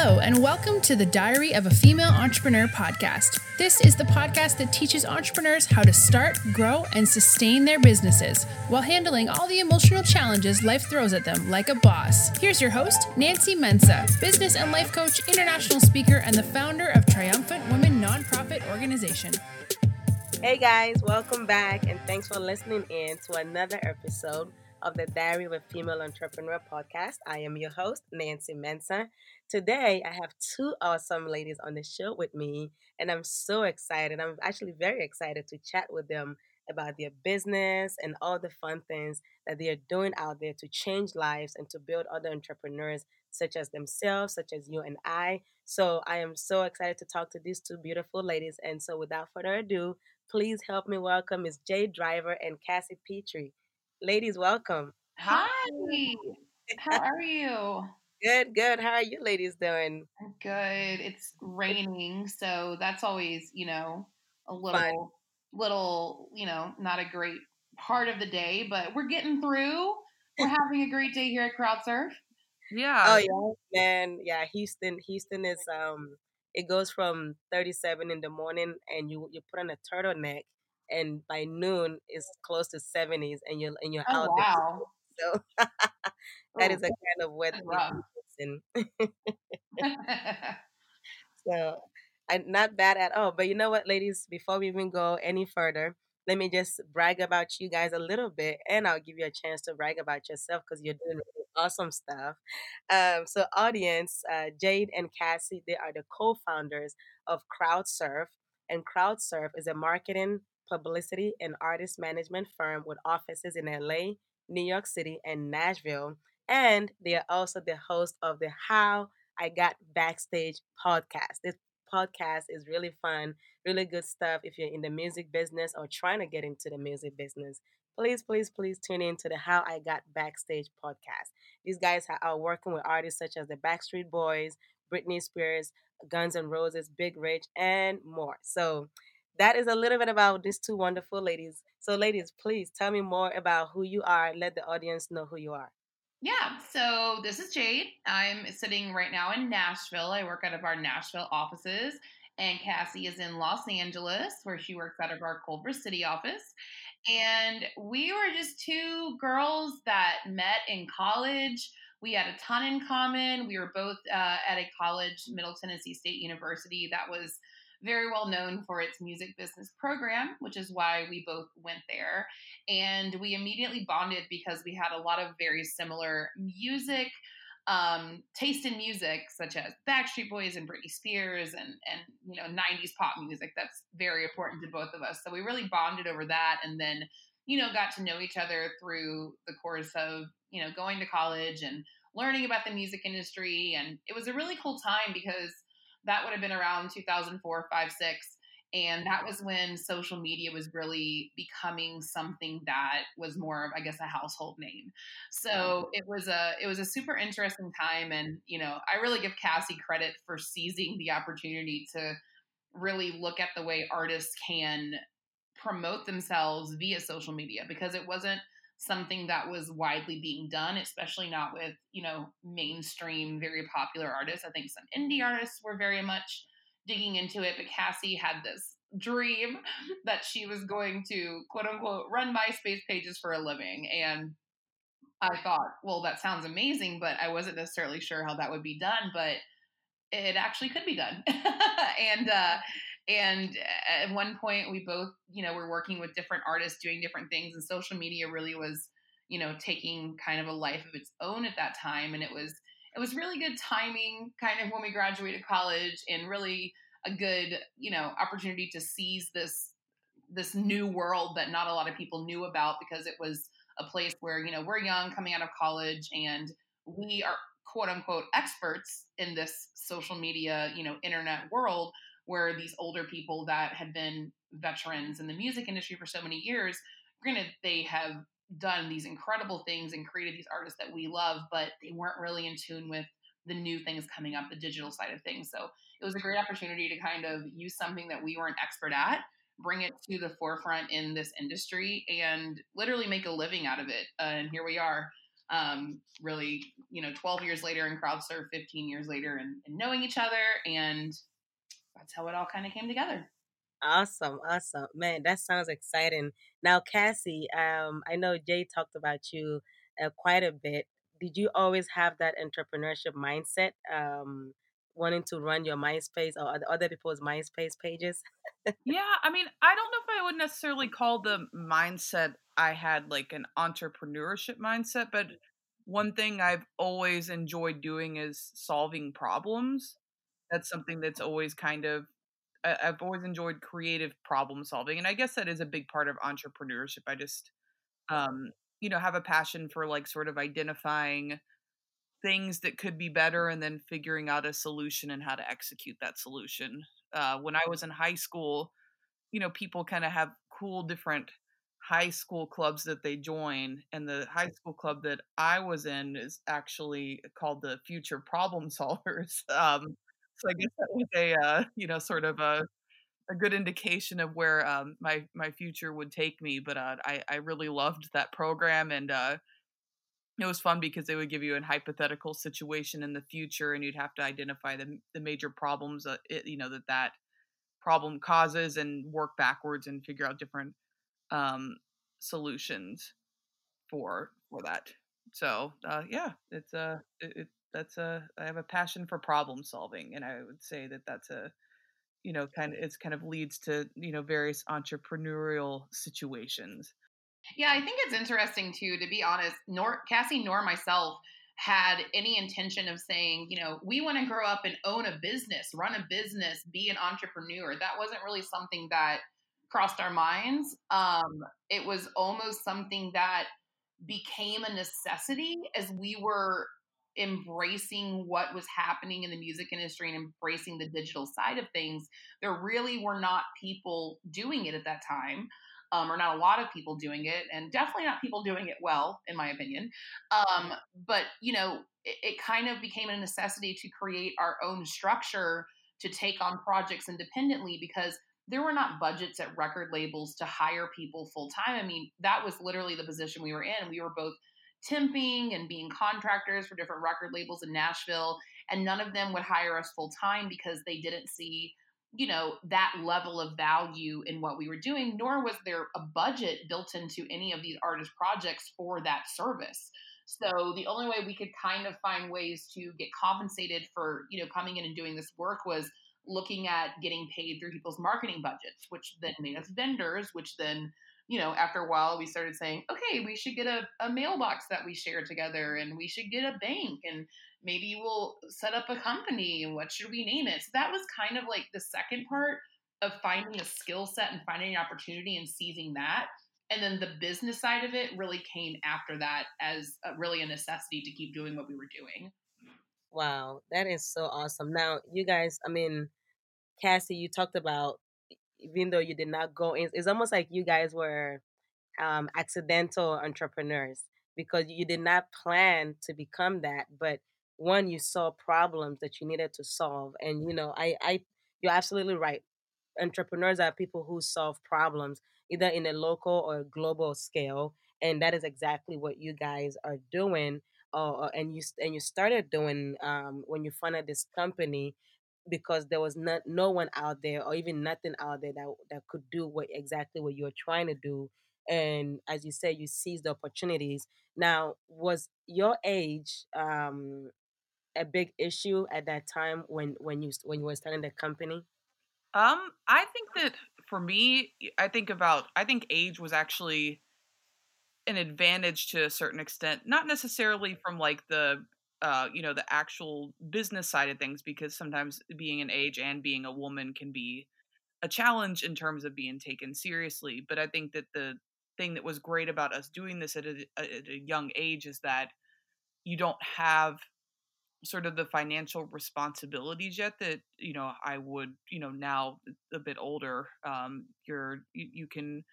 Hello, and welcome to the Diary of a Female Entrepreneur podcast. This is the podcast that teaches entrepreneurs how to start, grow, and sustain their businesses while handling all the emotional challenges life throws at them like a boss. Here's your host, Nancy Mensa, business and life coach, international speaker, and the founder of Triumphant Women Nonprofit Organization. Hey guys, welcome back, and thanks for listening in to another episode of the Diary of a Female Entrepreneur podcast. I am your host, Nancy Mensa. Today, I have two awesome ladies on the show with me, and I'm so excited. I'm actually very excited to chat with them about their business and all the fun things that they are doing out there to change lives and to build other entrepreneurs such as themselves, such as you and I. So I am so excited to talk to these two beautiful ladies. And so without further ado, please help me welcome Ms. Jade Driver and Cassie Petrey. Ladies, welcome. Hi. How are you? Good, good. How are you ladies doing? Good. It's raining, so that's always, you know, a little Fun. little, you know, not a great part of the day, but we're getting through. We're having a great day here at CrowdSurf. Yeah. Oh yeah, man. Yeah, Houston. Houston is um it goes from 37 in the morning and you you put on a turtleneck and by noon it's close to 70s and you're and you're oh, out wow. there. So that is a kind of weather in. so I, not bad at all. But you know what, ladies, before we even go any further, let me just brag about you guys a little bit and I'll give you a chance to brag about yourself because you're doing really awesome stuff. Um, so, audience, uh, Jade and Cassie, they are the co founders of CrowdSurf. And CrowdSurf is a marketing publicity and artist management firm with offices in LA, New York City, and Nashville. And they are also the host of the How I Got Backstage podcast. This podcast is really fun, really good stuff if you're in the music business or trying to get into the music business. Please, please, please tune in to the How I Got Backstage podcast. These guys are working with artists such as the Backstreet Boys, Britney Spears, Guns N' Roses, Big Rich, and more. So that is a little bit about these two wonderful ladies. So, ladies, please tell me more about who you are. Let the audience know who you are. Yeah, so this is Jade. I'm sitting right now in Nashville. I work out of our Nashville offices, and Cassie is in Los Angeles, where she works out of our Culver City office. And we were just two girls that met in college. We had a ton in common. We were both uh, at a college, Middle Tennessee State University, that was very well known for its music business program, which is why we both went there. And we immediately bonded because we had a lot of very similar music. Um, taste in music, such as Backstreet Boys and Britney Spears, and and you know '90s pop music. That's very important to both of us. So we really bonded over that, and then you know got to know each other through the course of you know going to college and learning about the music industry. And it was a really cool time because that would have been around 2004, 5, 6. And that was when social media was really becoming something that was more of, I guess, a household name. So mm-hmm. it was a it was a super interesting time, and you know, I really give Cassie credit for seizing the opportunity to really look at the way artists can promote themselves via social media because it wasn't something that was widely being done, especially not with, you know, mainstream, very popular artists. I think some indie artists were very much digging into it, but Cassie had this dream that she was going to quote unquote run MySpace pages for a living. And I thought, well, that sounds amazing, but I wasn't necessarily sure how that would be done, but it actually could be done. and uh and uh, at one point we both you know were working with different artists doing different things and social media really was you know taking kind of a life of its own at that time. And it was it was really good timing kind of when we graduated college and really a good you know opportunity to seize this this new world that not a lot of people knew about because it was a place where you know we're young coming out of college and we are quote unquote experts in this social media you know internet world where these older people that had been veterans in the music industry for so many years, granted, they have done these incredible things and created these artists that we love, but they weren't really in tune with the new things coming up, the digital side of things. So it was a great opportunity to kind of use something that we weren't expert at, bring it to the forefront in this industry, and literally make a living out of it. Uh, and here we are. um, really, you know, 12 years later in CrowdSurf, 15 years later, and knowing each other. And that's how it all kind of came together. Awesome, awesome. Man, that sounds exciting. Now, Cassie, um, I know Jade talked about you uh, quite a bit. Did you always have that entrepreneurship mindset, um, wanting to run your MySpace or other- other people's MySpace pages? Yeah, I mean, I don't know if I would necessarily call the mindset I had like an entrepreneurship mindset, but one thing I've always enjoyed doing is solving problems. That's something that's always kind of I've always enjoyed creative problem solving, and I guess that is a big part of entrepreneurship. I just, um, you know, have a passion for like sort of identifying things that could be better and then figuring out a solution and how to execute that solution. Uh, when I was in high school, you know, people kind of have cool different high school clubs that they join, and the high school club that I was in is actually called the Future Problem Solvers. Um, so I guess that was a uh, you know sort of a a good indication of where um, my my future would take me. But uh, I I really loved that program, and uh, it was fun because they would give you an hypothetical situation in the future, and you'd have to identify the the major problems uh, it, you know that that problem causes, and work backwards and figure out different um, solutions for for that. So uh, yeah, it's a uh, it, that's a I have a passion for problem solving, and I would say that that's a you know kind of it's kind of leads to you know various entrepreneurial situations. Yeah, I think it's interesting too. To be honest, nor Cassie nor myself had any intention of saying, you know, we want to grow up and own a business, run a business, be an entrepreneur. That wasn't really something that crossed our minds. Um, it was almost something that became a necessity as we were embracing what was happening in the music industry and embracing the digital side of things. There really were not people doing it at that time. Um, or not a lot of people doing it, and definitely not people doing it well, in my opinion. Um, but you know, it, it kind of became a necessity to create our own structure to take on projects independently because there were not budgets at record labels to hire people full time. I mean, that was literally the position we were in. We were both temping and being contractors for different record labels in Nashville, and none of them would hire us full time because they didn't see you know that level of value in what we were doing nor was there a budget built into any of these artist projects for that service. So the only way we could kind of find ways to get compensated for you know coming in and doing this work was looking at getting paid through people's marketing budgets, which then made us vendors, which then, you know, after a while we started saying, okay, we should get a, a mailbox that we share together and we should get a bank and maybe we'll set up a company and what should we name it? So that was kind of like the second part of finding a skill set and finding an opportunity and seizing that. And then the business side of it really came after that as a, really a necessity to keep doing what we were doing. Wow, that is so awesome. Now, you guys, I mean, Cassie, you talked about even though you did not go in, it's almost like you guys were um, accidental entrepreneurs because you did not plan to become that. But one, you saw problems that you needed to solve, and you know, I, I, you're absolutely right. Entrepreneurs are people who solve problems either in a local or global scale, and that is exactly what you guys are doing. Uh, and you and you started doing um, when you founded this company because there was not no one out there or even nothing out there that that could do what exactly what you're trying to do. And as you say you seize the opportunities. Now was your age um a big issue at that time when when you when you were starting the company? Um i think that for me i think about i think age was actually an advantage to a certain extent not necessarily from like the uh, you know, the actual business side of things because sometimes being an age and being a woman can be a challenge in terms of being taken seriously. But I think that the thing that was great about us doing this at a, at a young age is that you don't have sort of the financial responsibilities yet that you know I would you know now a bit older um you're you, you can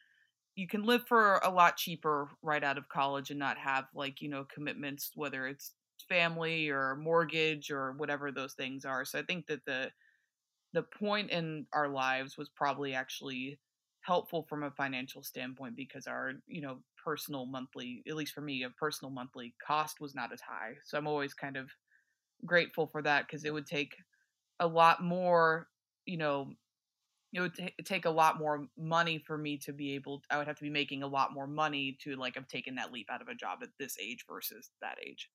you can live for a lot cheaper right out of college and not have like you know commitments whether it's family or mortgage or whatever those things are. So I think that the the point in our lives was probably actually helpful from a financial standpoint because our you know personal monthly, at least for me, a personal monthly cost was not as high. So I'm always kind of grateful for that because it would take a lot more, you know, it would t- take a lot more money for me to be able I would have to be making a lot more money to like have taken that leap out of a job at this age versus that age.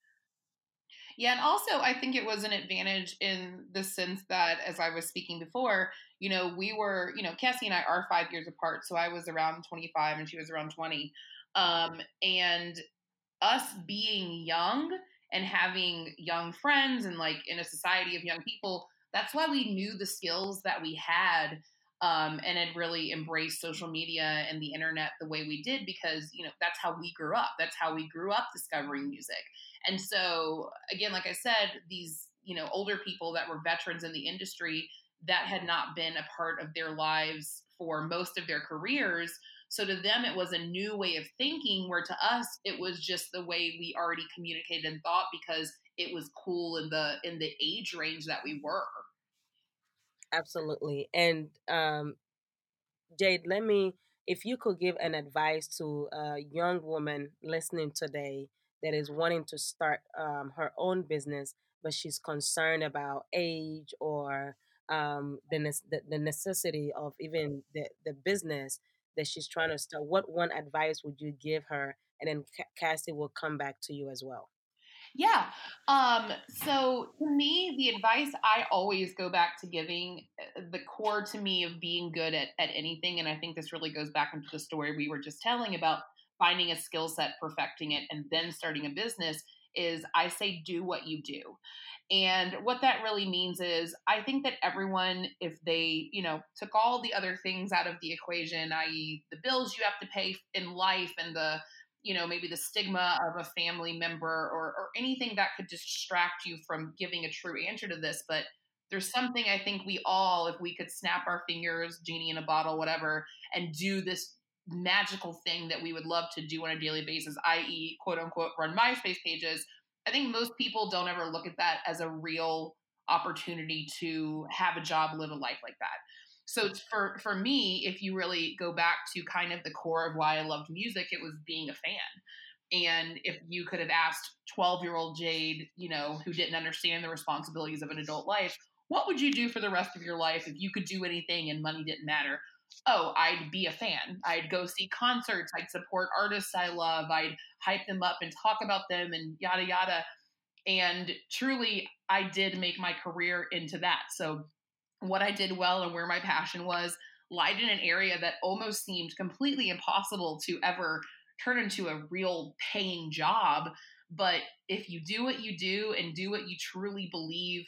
Yeah, and also I think it was an advantage in the sense that, as I was speaking before, you know, we were, you know, Cassie and I are five years apart, so I was around 25 and she was around 20, um, and us being young and having young friends and like in a society of young people, that's why we knew the skills that we had um, and had really embraced social media and the internet the way we did because you know that's how we grew up. That's how we grew up discovering music. And so again like i said these you know older people that were veterans in the industry that had not been a part of their lives for most of their careers so to them it was a new way of thinking where to us it was just the way we already communicated and thought because it was cool in the in the age range that we were Absolutely. And um, Jade, let me, if you could give an advice to a young woman listening today that is wanting to start um, her own business, but she's concerned about age or um, the, the, necessity of even the, the business that she's trying to start, what one advice would you give her? And then Cassie will come back to you as well. Yeah. Um, so to me, the advice I always go back to giving uh, the core to me of being good at, at anything, and I think this really goes back into the story we were just telling about finding a skill set, perfecting it, and then starting a business is I say do what you do. And what that really means is I think that everyone, if they, you know, took all the other things out of the equation, i.e., the bills you have to pay in life and the you know maybe the stigma of a family member or, or anything that could distract you from giving a true answer to this but there's something i think we all if we could snap our fingers genie in a bottle whatever and do this magical thing that we would love to do on a daily basis i.e quote unquote run myspace pages i think most people don't ever look at that as a real opportunity to have a job live a life like that so for for me, if you really go back to kind of the core of why I loved music, it was being a fan. And if you could have asked 12 year old Jade, you know, who didn't understand the responsibilities of an adult life, what would you do for the rest of your life if you could do anything and money didn't matter? Oh, I'd be a fan. I'd go see concerts. I'd support artists I love. I'd hype them up and talk about them and yada, yada. And truly, I did make my career into that. So what I did well and where my passion was lied in an area that almost seemed completely impossible to ever turn into a real paying job. But if you do what you do and do what you truly believe,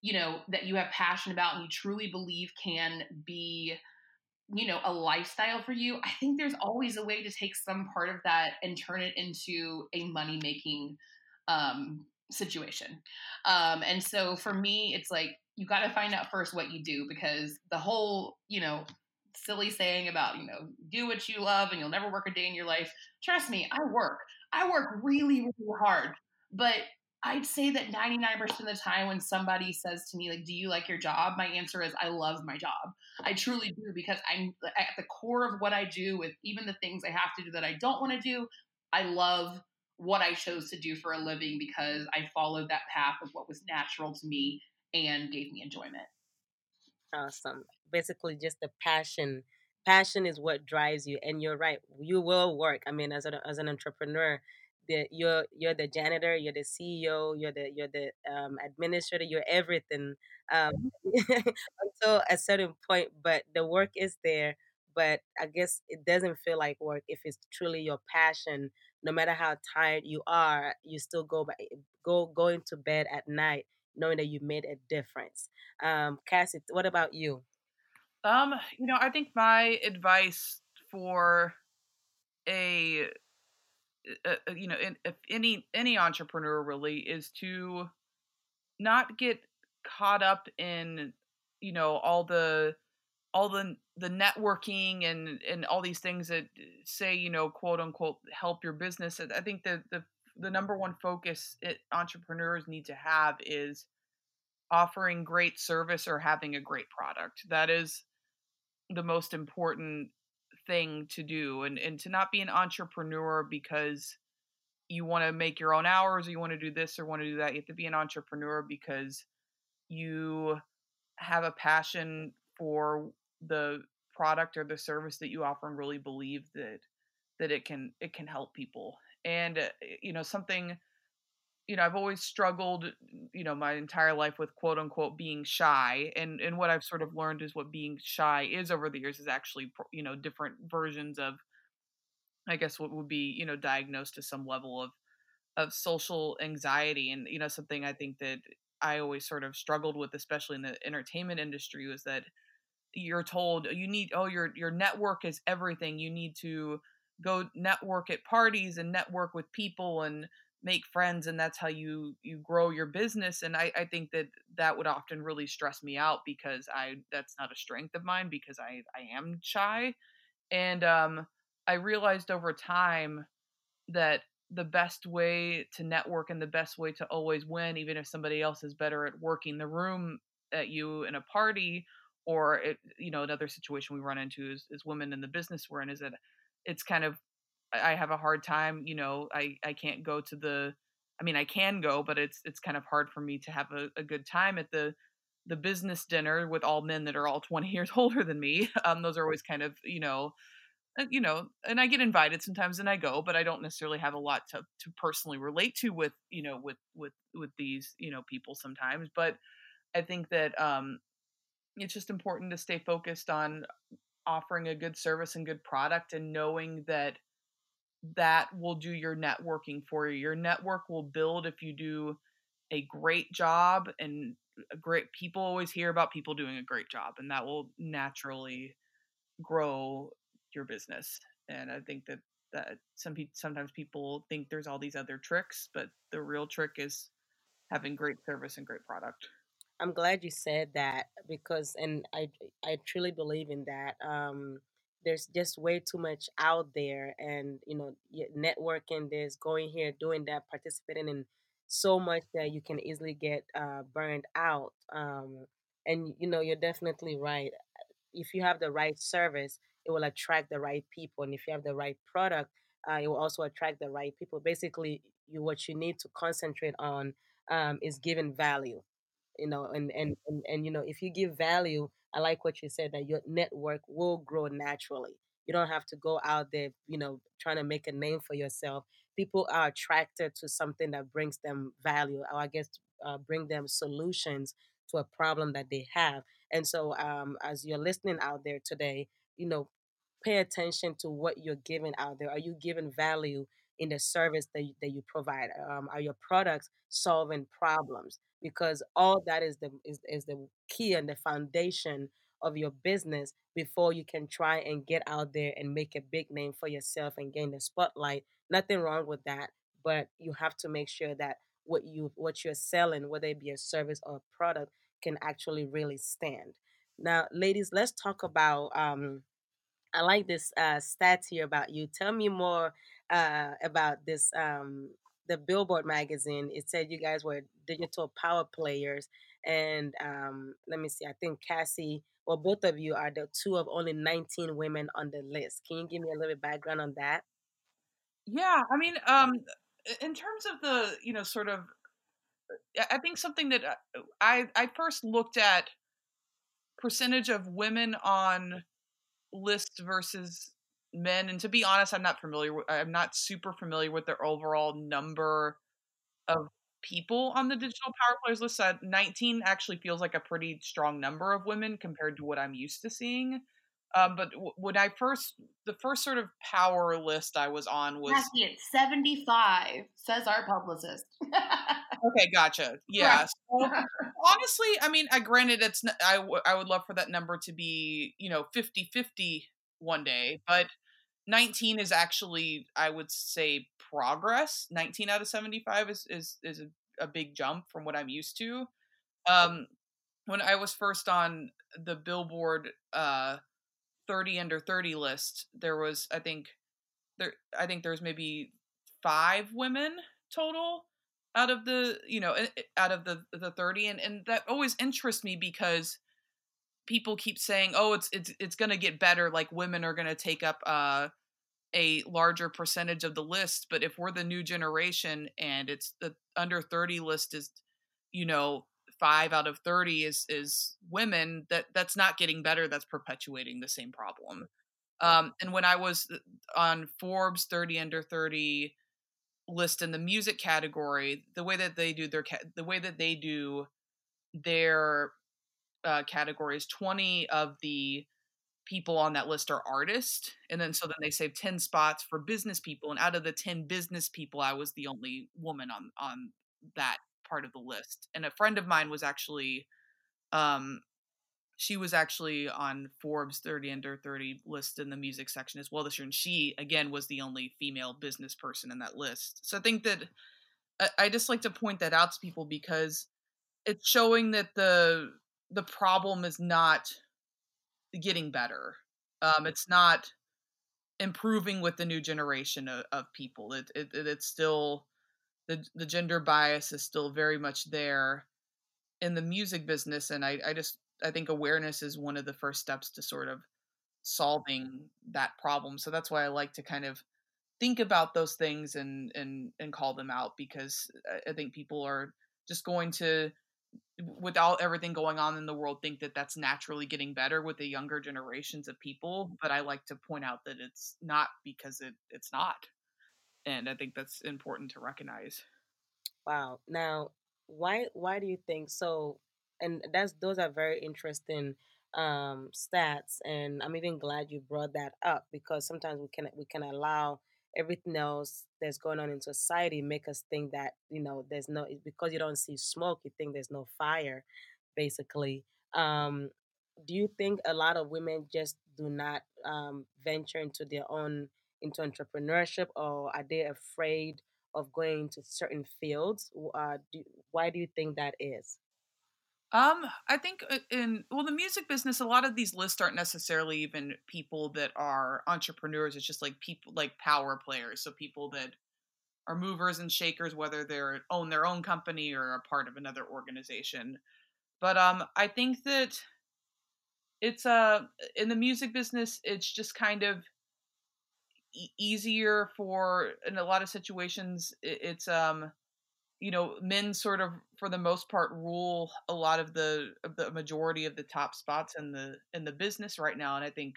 you know, that you have passion about and you truly believe can be, you know, a lifestyle for you, I think there's always a way to take some part of that and turn it into a money making um, situation. Um, and so for me, it's like you got to find out first what you do because the whole, you know, silly saying about, you know, do what you love and you'll never work a day in your life. Trust me, I work. I work really, really hard. But I'd say that 99% of the time when somebody says to me, like, do you like your job? My answer is, I love my job. I truly do because I'm at the core of what I do with even the things I have to do that I don't want to do. I love what I chose to do for a living because I followed that path of what was natural to me and gave me enjoyment. Awesome. Basically, just the passion. Passion is what drives you, and you're right. You will work. I mean, as an as an entrepreneur, the you're you're the janitor, you're the CEO, you're the you're the um, administrator, you're everything um, mm-hmm. until a certain point. But the work is there. But I guess it doesn't feel like work if it's truly your passion. No matter how tired you are, you still go by, go going to bed at night knowing that you made a difference. Um, Cassie, what about you? Um, you know, I think my advice for a, a, a you know, in, if any any entrepreneur really is to not get caught up in you know all the all the the networking and and all these things that say you know quote unquote help your business i think the the the number one focus it, entrepreneurs need to have is offering great service or having a great product. That is the most important thing to do and and to not be an entrepreneur because you want to make your own hours or you want to do this or want to do that you have to be an entrepreneur because you have a passion for the product or the service that you offer and really believe that that it can it can help people and uh, you know something you know i've always struggled you know my entire life with quote unquote being shy and and what i've sort of learned is what being shy is over the years is actually you know different versions of i guess what would be you know diagnosed to some level of of social anxiety and you know something i think that i always sort of struggled with especially in the entertainment industry was that you're told you need oh your your network is everything. You need to go network at parties and network with people and make friends and that's how you you grow your business and i i think that that would often really stress me out because i that's not a strength of mine because i i am shy and um i realized over time that the best way to network and the best way to always win even if somebody else is better at working the room at you in a party or it, you know another situation we run into is, is women in the business we're in is that it's kind of i have a hard time you know i i can't go to the i mean i can go but it's it's kind of hard for me to have a, a good time at the the business dinner with all men that are all 20 years older than me. Um those are always kind of you know uh, you know and i get invited sometimes and i go but i don't necessarily have a lot to to personally relate to with you know with with with these you know people sometimes but i think that um it's just important to stay focused on offering a good service and good product and knowing that that will do your networking for you. Your network will build if you do a great job and uh, great people always hear about people doing a great job and that will naturally grow your business. And I think that that some people sometimes people think there's all these other tricks, but the real trick is having great service and great product. I'm glad you said that because, and I I truly believe in that. Um, there's just way too much out there, and you know, networking. There's going here, doing that, participating in so much that you can easily get uh, burned out. Um, and you know, you're definitely right. If you have the right service, it will attract the right people, and if you have the right product, uh, it will also attract the right people. Basically, you what you need to concentrate on um, is giving value you know and, and and and you know if you give value i like what you said that your network will grow naturally. You don't have to go out there you know trying to make a name for yourself. People are attracted to something that brings them value or i guess uh, bring them solutions to a problem that they have. And so um, as you're listening out there today you know pay attention to what you're giving out there. Are you giving value in the service that you, that you provide? Um, are your products solving problems because all that is the is, is the key and the foundation of your business before you can try and get out there and make a big name for yourself and gain the spotlight. Nothing wrong with that but you have to make sure that what you what you're selling whether it be a service or a product can actually really stand. Now ladies let's talk about um i like this uh stats here about you. Tell me more uh about this um the Billboard magazine, it said you guys were digital power players. And um, let me see, I think Cassie, well, both of you are the two of only 19 women on the list. Can you give me a little bit background on that? Yeah, I mean, um, in terms of the, you know, sort of, I think something that uh, I I first looked at percentage of women on lists versus men and to be honest i'm not familiar with i'm not super familiar with their overall number of people on the digital power players list uh, 19 actually feels like a pretty strong number of women compared to what i'm used to seeing. Um, but w- when i first the first sort of power list i was on was Cassie, it's 75 says our publicist. Okay gotcha. Yeah so, honestly i mean i granted it's I, w- I would love for that number to be you know 50 50 one day but 19 is actually i would say progress 19 out of 75 is is, is a, a big jump from what i'm used to um when i was first on the billboard uh 30 under 30 list there was i think there i think there's maybe five women total out of the you know out of the the 30 and and that always interests me because people keep saying, "Oh, it's it's it's going to get better. Like women are going to take up uh, a larger percentage of the list." But if we're the new generation and it's the under thirty list is, you know, five out of thirty is is women, that that's not getting better. That's perpetuating the same problem. Um, and when I was uh, on Forbes 30 under 30 list in the music category, the way that they do their the way that they do their uh, categories, 20 of the people on that list are artists and then so then they save 10 spots for business people and out of the 10 business people i was the only woman on on that part of the list and a friend of mine was actually um she was actually on Forbes 30 under 30 list in the music section as well this year. And she, again, was the only female business person in that list. So I think that I, I just like to point that out to people because it's showing that the the problem is not getting better. Um, it's not improving with the new generation of, of people. It, it, it it's still the the gender bias is still very much there in the music business, and I I just I think awareness is one of the first steps to sort of solving that problem. So that's why I like to kind of think about those things and and and call them out because I think people are just going to without everything going on in the world think that that's naturally getting better with the younger generations of people but i like to point out that it's not because it it's not and i think that's important to recognize. Wow. Now why why do you think so and that's those are very interesting um, stats, and I'm even glad you brought that up because sometimes we can we can allow everything else that's going on in society make us think that you know there's no because you don't see smoke you think there's no fire basically. Um, do you think a lot of women just do not um, venture into their own into entrepreneurship or are they afraid of going into certain fields? Uh, do, why do you think that is um, I think uh, in well, the music business, a lot of these lists aren't necessarily even people that are entrepreneurs. It's just like people like power players, so people that are movers and shakers, whether they're own their own company or a part of another organization. But um, I think that it's uh in the music business, it's just kind of e- easier for in a lot of situations. It, it's um you know men sort of for the most part rule a lot of the of the majority of the top spots in the in the business right now and i think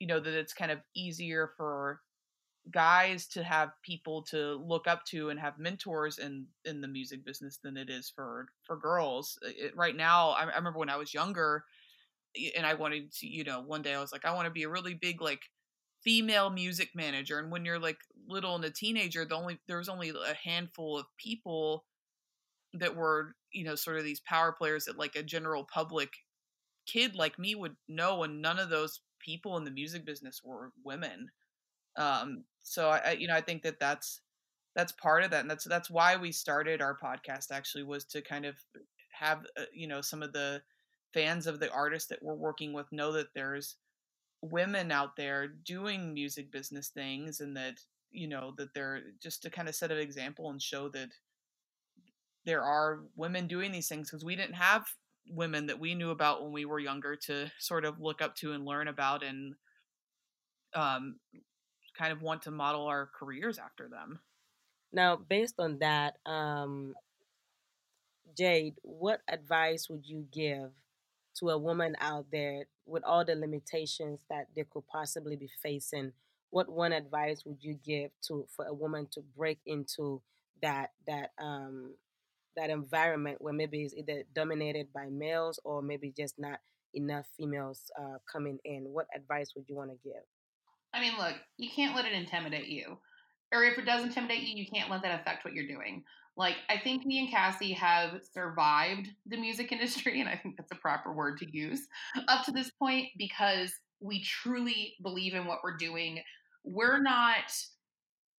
you know that it's kind of easier for guys to have people to look up to and have mentors in in the music business than it is for for girls. It, right now I, I remember when i was younger and i wanted to you know one day i was like i want to be a really big like female music manager and when you're like little and a teenager the only there was only a handful of people that were you know sort of these power players that like a general public kid like me would know and none of those people in the music business were women. Um so i you know i think that that's that's part of that and that's that's why we started our podcast actually was to kind of have uh, you know some of the fans of the artists that we're working with know that there's women out there doing music business things and that you know that they're just to kind of set an example and show that there are women doing these things because we didn't have women that we knew about when we were younger to sort of look up to and learn about and um, kind of want to model our careers after them. Now, based on that, um, Jade, what advice would you give to a woman out there with all the limitations that they could possibly be facing, what one advice would you give to for a woman to break into that that um that environment where maybe it's either dominated by males or maybe just not enough females uh, coming in? What advice would you want to give? I mean, look, you can't let it intimidate you. Or if it does intimidate you, you can't let that affect what you're doing. Like, I think me and Cassie have survived the music industry, and I think that's a proper word to use up to this point because we truly believe in what we're doing. We're not,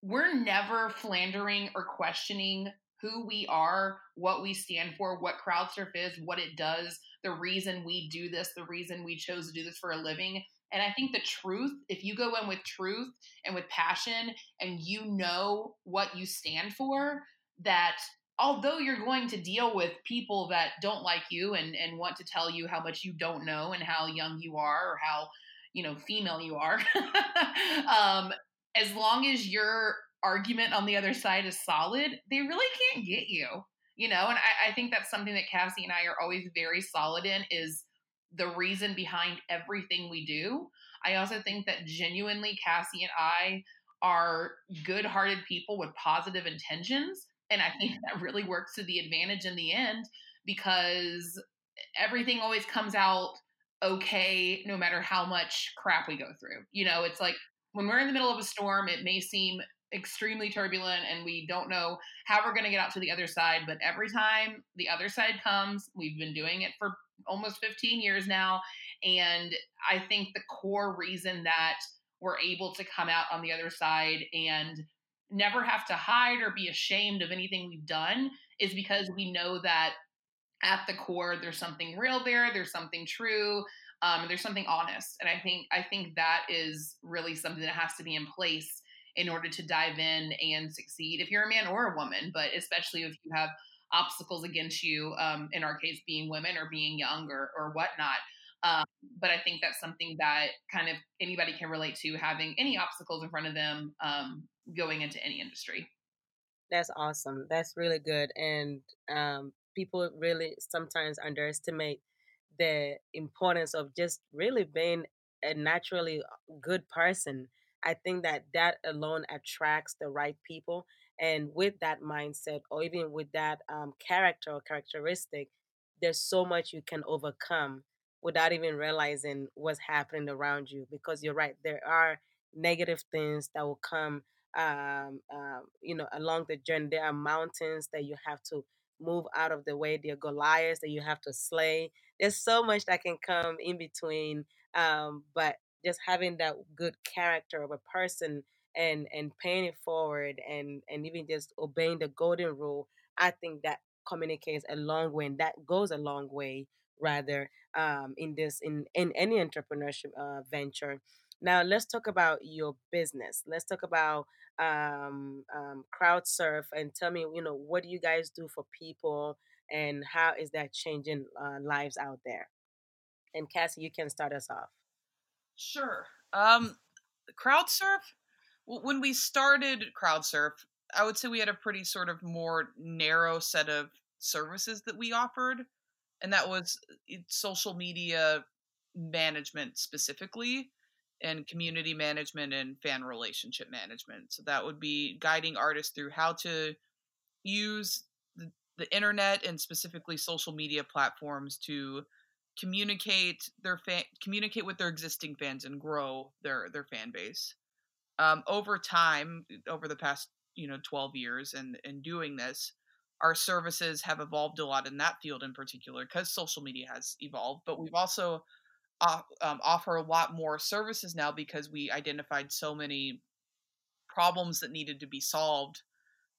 we're never flandering or questioning who we are, what we stand for, what CrowdSurf is, what it does, the reason we do this, the reason we chose to do this for a living. And I think the truth, if you go in with truth and with passion and you know what you stand for, that although you're going to deal with people that don't like you and and want to tell you how much you don't know and how young you are or how you know female you are um as long as your argument on the other side is solid they really can't get you you know and I, I think that's something that cassie and i are always very solid in is the reason behind everything we do i also think that genuinely cassie and i are good-hearted people with positive intentions and I think that really works to the advantage in the end because everything always comes out okay no matter how much crap we go through. You know, it's like when we're in the middle of a storm, it may seem extremely turbulent and we don't know how we're going to get out to the other side. But every time the other side comes, we've been doing it for almost 15 years now. And I think the core reason that we're able to come out on the other side and never have to hide or be ashamed of anything we've done is because we know that at the core there's something real there there's something true um, there's something honest and i think i think that is really something that has to be in place in order to dive in and succeed if you're a man or a woman but especially if you have obstacles against you um, in our case being women or being young or, or whatnot um, but I think that's something that kind of anybody can relate to having any obstacles in front of them um, going into any industry. That's awesome. That's really good. And um, people really sometimes underestimate the importance of just really being a naturally good person. I think that that alone attracts the right people. And with that mindset, or even with that um, character or characteristic, there's so much you can overcome without even realizing what's happening around you because you're right there are negative things that will come um, um, you know along the journey there are mountains that you have to move out of the way there are goliaths that you have to slay there's so much that can come in between um, but just having that good character of a person and and paying it forward and and even just obeying the golden rule i think that communicates a long way and that goes a long way rather um, in this in in any entrepreneurship uh, venture. Now let's talk about your business. Let's talk about um, um, CrowdSurf and tell me, you know, what do you guys do for people and how is that changing uh, lives out there? And Cassie, you can start us off. Sure. Um, CrowdSurf. When we started CrowdSurf, I would say we had a pretty sort of more narrow set of services that we offered and that was uh, social media management specifically and community management and fan relationship management. So that would be guiding artists through how to use the, the internet and specifically social media platforms to communicate their fan communicate with their existing fans and grow their their fan base. Um, over time, over the past you know 12 years and and doing this, our services have evolved a lot in that field in particular because social media has evolved but we've also um, offer a lot more services now because we identified so many problems that needed to be solved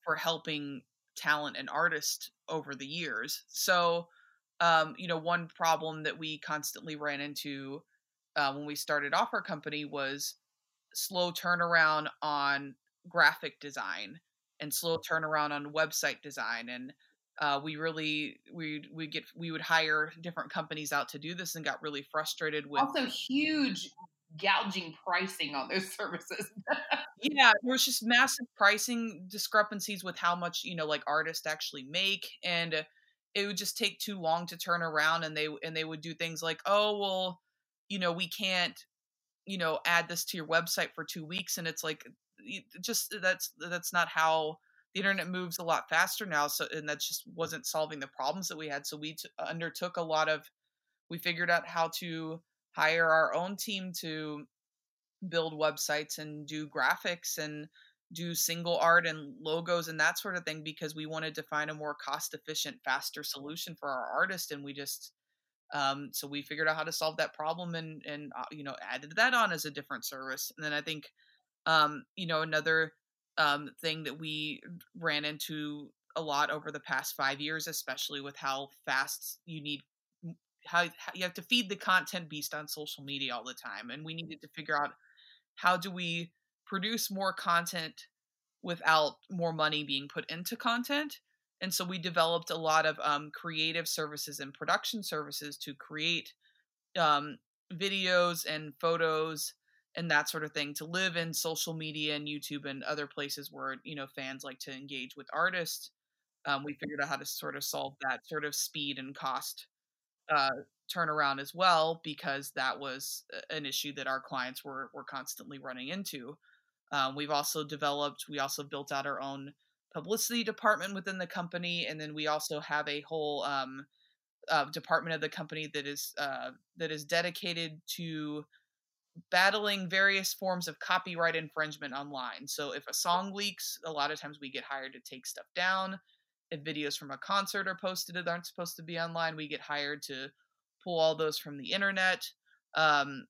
for helping talent and artists over the years so um, you know one problem that we constantly ran into uh, when we started off our company was slow turnaround on graphic design and slow turnaround on website design and uh, we really we we get we would hire different companies out to do this and got really frustrated with also huge gouging pricing on those services. Yeah there was just massive pricing discrepancies with how much you know like artists actually make and it would just take too long to turn around and they and they would do things like oh well you know we can't you know add this to your website for two weeks and it's like just uh, that's that's not how the internet moves a lot faster now so and that just wasn't solving the problems that we had so we t- uh, undertook a lot of we figured out how to hire our own team to build websites and do graphics and do single art and logos and that sort of thing because we wanted to find a more cost efficient faster solution for our artist and we just um, so we figured out how to solve that problem and and uh, you know added that on as a different service. And then i think um, you know, another um, thing that we ran into a lot over the past five years, especially with how fast you need how, how, you have to feed the content beast on social media all the time and we needed to figure out how do we produce more content without more money being put into content and so we developed a lot of um, creative services and production services to create um, videos and photos and that sort of thing to live in social media and youtube and other places where you know fans like to engage with artists. Um, we figured out how to sort of solve that sort of speed and cost uh, turnaround as well because that was an issue that our clients were were constantly running into um, we've also developed we also built out our own publicity department within the company, and then we also have a whole um, uh, department of the company that is uh, that is dedicated to battling various forms of copyright infringement online. So if a song leaks, a lot of times we get hired to take stuff down. If videos from a concert are posted that aren't supposed to be online, we get hired to pull all those from the internet. Um,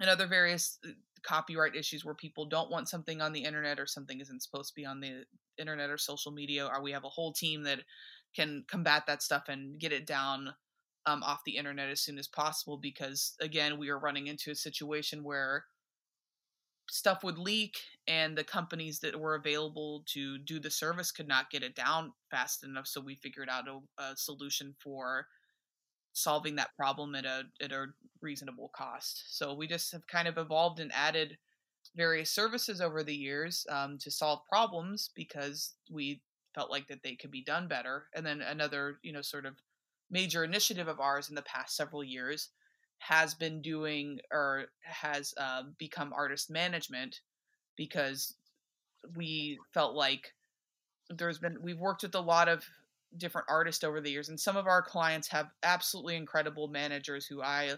and other various uh, copyright issues where people don't want something on the internet or something isn't supposed to be on the internet or social media or we have a whole team that can combat that stuff and get it down um, off the internet as soon as possible because again we are running into a situation where stuff would leak and the companies that were available to do the service could not get it down fast enough so we figured out a, a solution for solving that problem at a at a reasonable cost. So we just have kind of evolved and added various services over the years um, to solve problems because we felt like that they could be done better. And then another, you know, sort of major initiative of ours in the past several years has been doing or has uh, become artist management because we felt like there's been we've worked with a lot of different artists over the years and some of our clients have absolutely incredible managers who I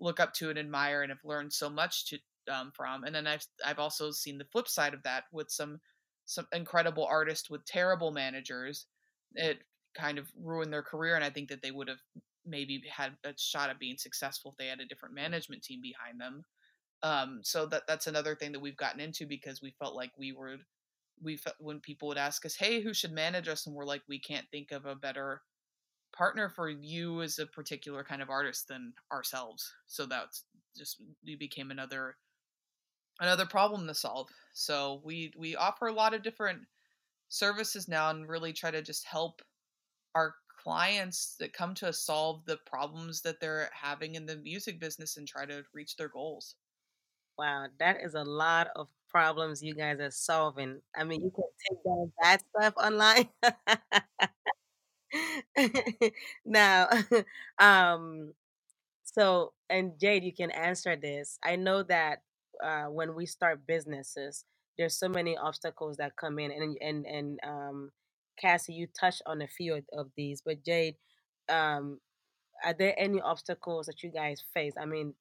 look up to and admire and have learned so much to, um, from. And then I've I've also seen the flip side of that with some some incredible artists with terrible managers. It kind of ruined their career, and I think that they would have maybe had a shot at being successful if they had a different management team behind them. Um, so that that's another thing that we've gotten into because we felt like we were we felt when people would ask us, "Hey, who should manage us?" and we're like, "We can't think of a better partner for you as a particular kind of artist than ourselves." So that's just we became another another problem to solve. So we we offer a lot of different services now and really try to just help our clients that come to us solve the problems that they're having in the music business and try to reach their goals. Wow, that is a lot of problems you guys are solving. I mean, you can take down bad stuff online. now, um, so and Jade, you can answer this. I know that uh, when we start businesses, there's so many obstacles that come in, and and and um, Cassie, you touched on a few of, these, but Jade, um, are there any obstacles that you guys face? I mean,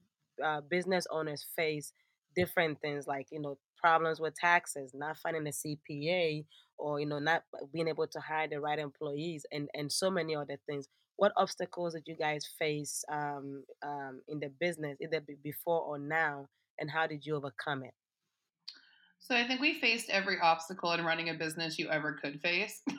uh, business owners face different things like you know problems with taxes, not finding a CPA, or you know not being able to hire the right employees, and and so many other things. What obstacles did you guys face um, um, in the business, either before or now, and how did you overcome it? So I think we faced every obstacle in running a business you ever could face.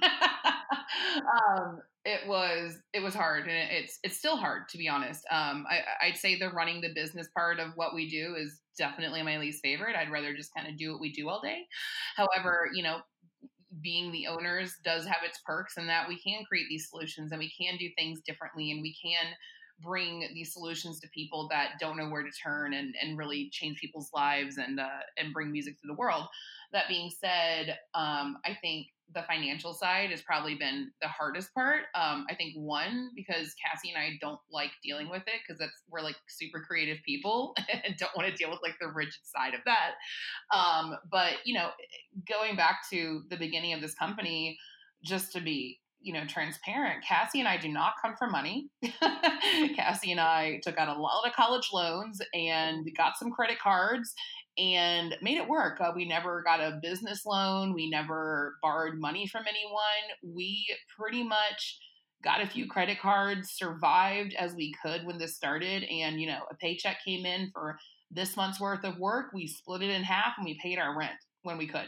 um, it was it was hard, and it's it's still hard to be honest. Um, I, I'd say the running the business part of what we do is definitely my least favorite. I'd rather just kind of do what we do all day. However, you know, being the owners does have its perks and that we can create these solutions and we can do things differently and we can bring these solutions to people that don't know where to turn and, and really change people's lives and uh, and bring music to the world. That being said, um, I think the financial side has probably been the hardest part. Um, I think one because Cassie and I don't like dealing with it because that's we're like super creative people and don't want to deal with like the rigid side of that. Um, but you know, going back to the beginning of this company, just to be you know transparent cassie and i do not come from money cassie and i took out a lot of college loans and got some credit cards and made it work. Uh, we never got a business loan. We never borrowed money from anyone. We pretty much got a few credit cards, survived as we could when this started. And, you know, a paycheck came in for this month's worth of work. We split it in half and we paid our rent when we could.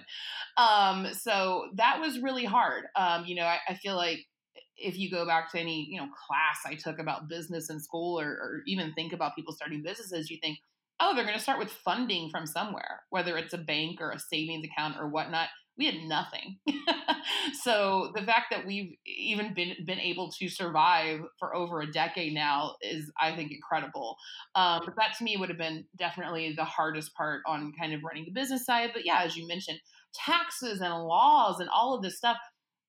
Um, so that was really hard. Um, you know, I, I feel like if you go back to any you know class I took about business in school, or, or even think about people starting businesses, you think, oh, they're going to start with funding from somewhere, whether it's a bank or a savings account or whatnot. We had nothing. so the fact that we've even been been able to survive for over a decade now is, I think, incredible. Um, but that to me would have been definitely the hardest part on kind of running the business side. But yeah, as you mentioned, taxes and laws and all of this stuff,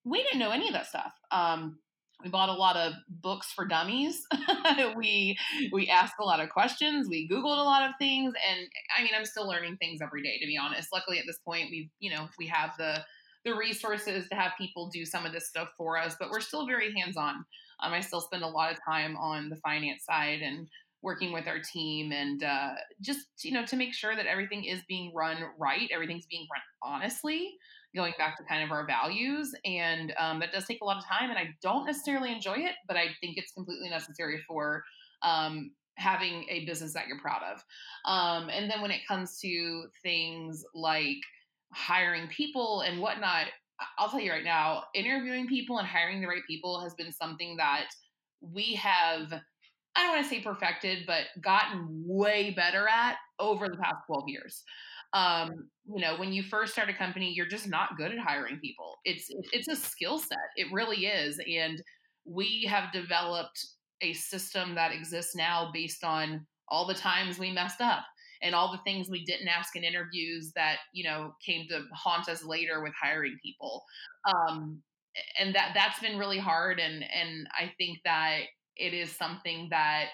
we didn't know any of that stuff. Um, we bought a lot of books for dummies. we we asked a lot of questions. We googled a lot of things, and I mean, I'm still learning things every day. To be honest, luckily at this point, we you know we have the the resources to have people do some of this stuff for us, but we're still very hands on. Um, I still spend a lot of time on the finance side and working with our team and uh, just you know to make sure that everything is being run right, everything's being run honestly going back to kind of our values. And um, that does take a lot of time. And I don't necessarily enjoy it, but I think it's completely necessary for um, having a business that you're proud of. Um, and then when it comes to things like hiring people and whatnot, I'll tell you right now, interviewing people and hiring the right people has been something that we have. I don't want to say perfected, but gotten way better at over the past 12 years um, you know when you first start a company you're just not good at hiring people. It's it's a skill set. It really is and we have developed a system that exists now based on all the times we messed up and all the things we didn't ask in interviews that you know came to haunt us later with hiring people. Um, and that that's been really hard and and i think that it is something that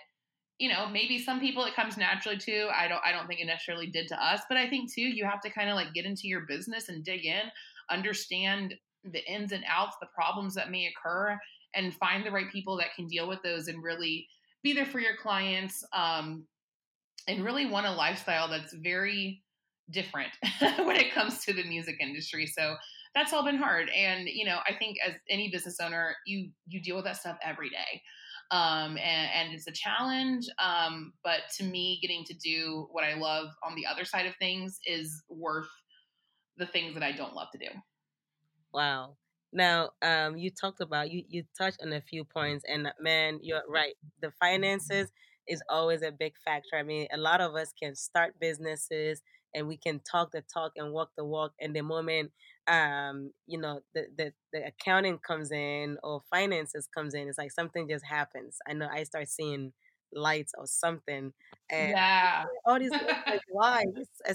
you know, maybe some people it comes naturally to. I don't I don't think it necessarily did to us, but I think too you have to kind of like get into your business and dig in, understand the ins and outs, the problems that may occur and find the right people that can deal with those and really be there for your clients um, and really want a lifestyle that's very different when it comes to the music industry. So that's all been hard and you know, I think as any business owner, you you deal with that stuff every day um, and, and, it's a challenge. Um, but to me, getting to do what I love on the other side of things is worth the things that I don't love to do. Wow. Now, um, you talked about you you touched on a few points, and uh, man, you're right. The finances is always a big factor. I mean, a lot of us can start businesses and we can talk the talk and walk the walk, and the moment um, you know, the, the the accounting comes in or finances comes in, it's like something just happens. I know I start seeing lights or something, and yeah, all these like why?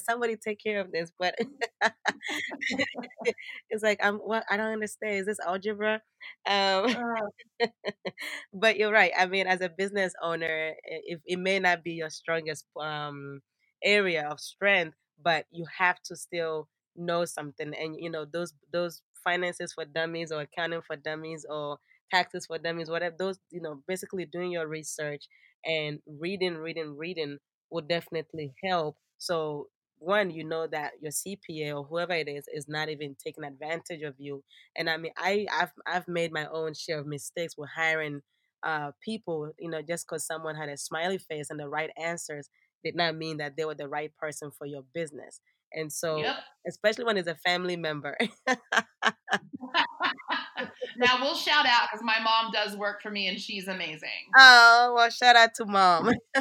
Somebody take care of this, but it's like I'm what I don't understand. Is this algebra? Um, uh. but you're right. I mean, as a business owner, if it may not be your strongest um area of strength, but you have to still know something and you know those those finances for dummies or accounting for dummies or taxes for dummies whatever those you know basically doing your research and reading reading reading will definitely help. So one you know that your cpa or whoever it is is not even taking advantage of you. And i mean i i've i've made my own share of mistakes with hiring uh people you know just because someone had a smiley face and the right answers did not mean that they were the right person for your business and so, yep. especially when it's a family member. now we'll shout out because my mom does work for me and she's amazing. Oh, well, shout out to mom.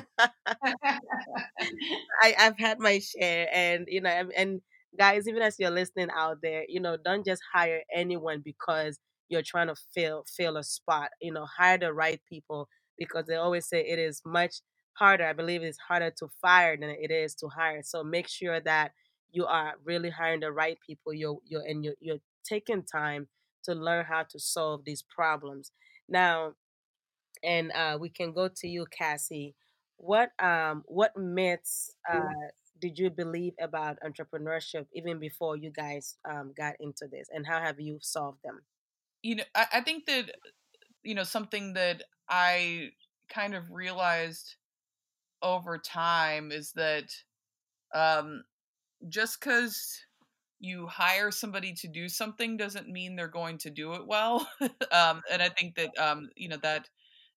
I, I've had my share, and you know, and guys, even as you're listening out there, you know, don't just hire anyone because you're trying to fill fill a spot. You know, hire the right people because they always say it is much harder. I believe it's harder to fire than it is to hire. So make sure that you are really hiring the right people. You're you're and you're, you're taking time to learn how to solve these problems. Now, and uh, we can go to you, Cassie. What um what myths uh, did you believe about entrepreneurship even before you guys um, got into this, and how have you solved them? You know, I, I think that you know something that I kind of realized over time is that um, just because you hire somebody to do something doesn't mean they're going to do it well. um, and I think that um, you know that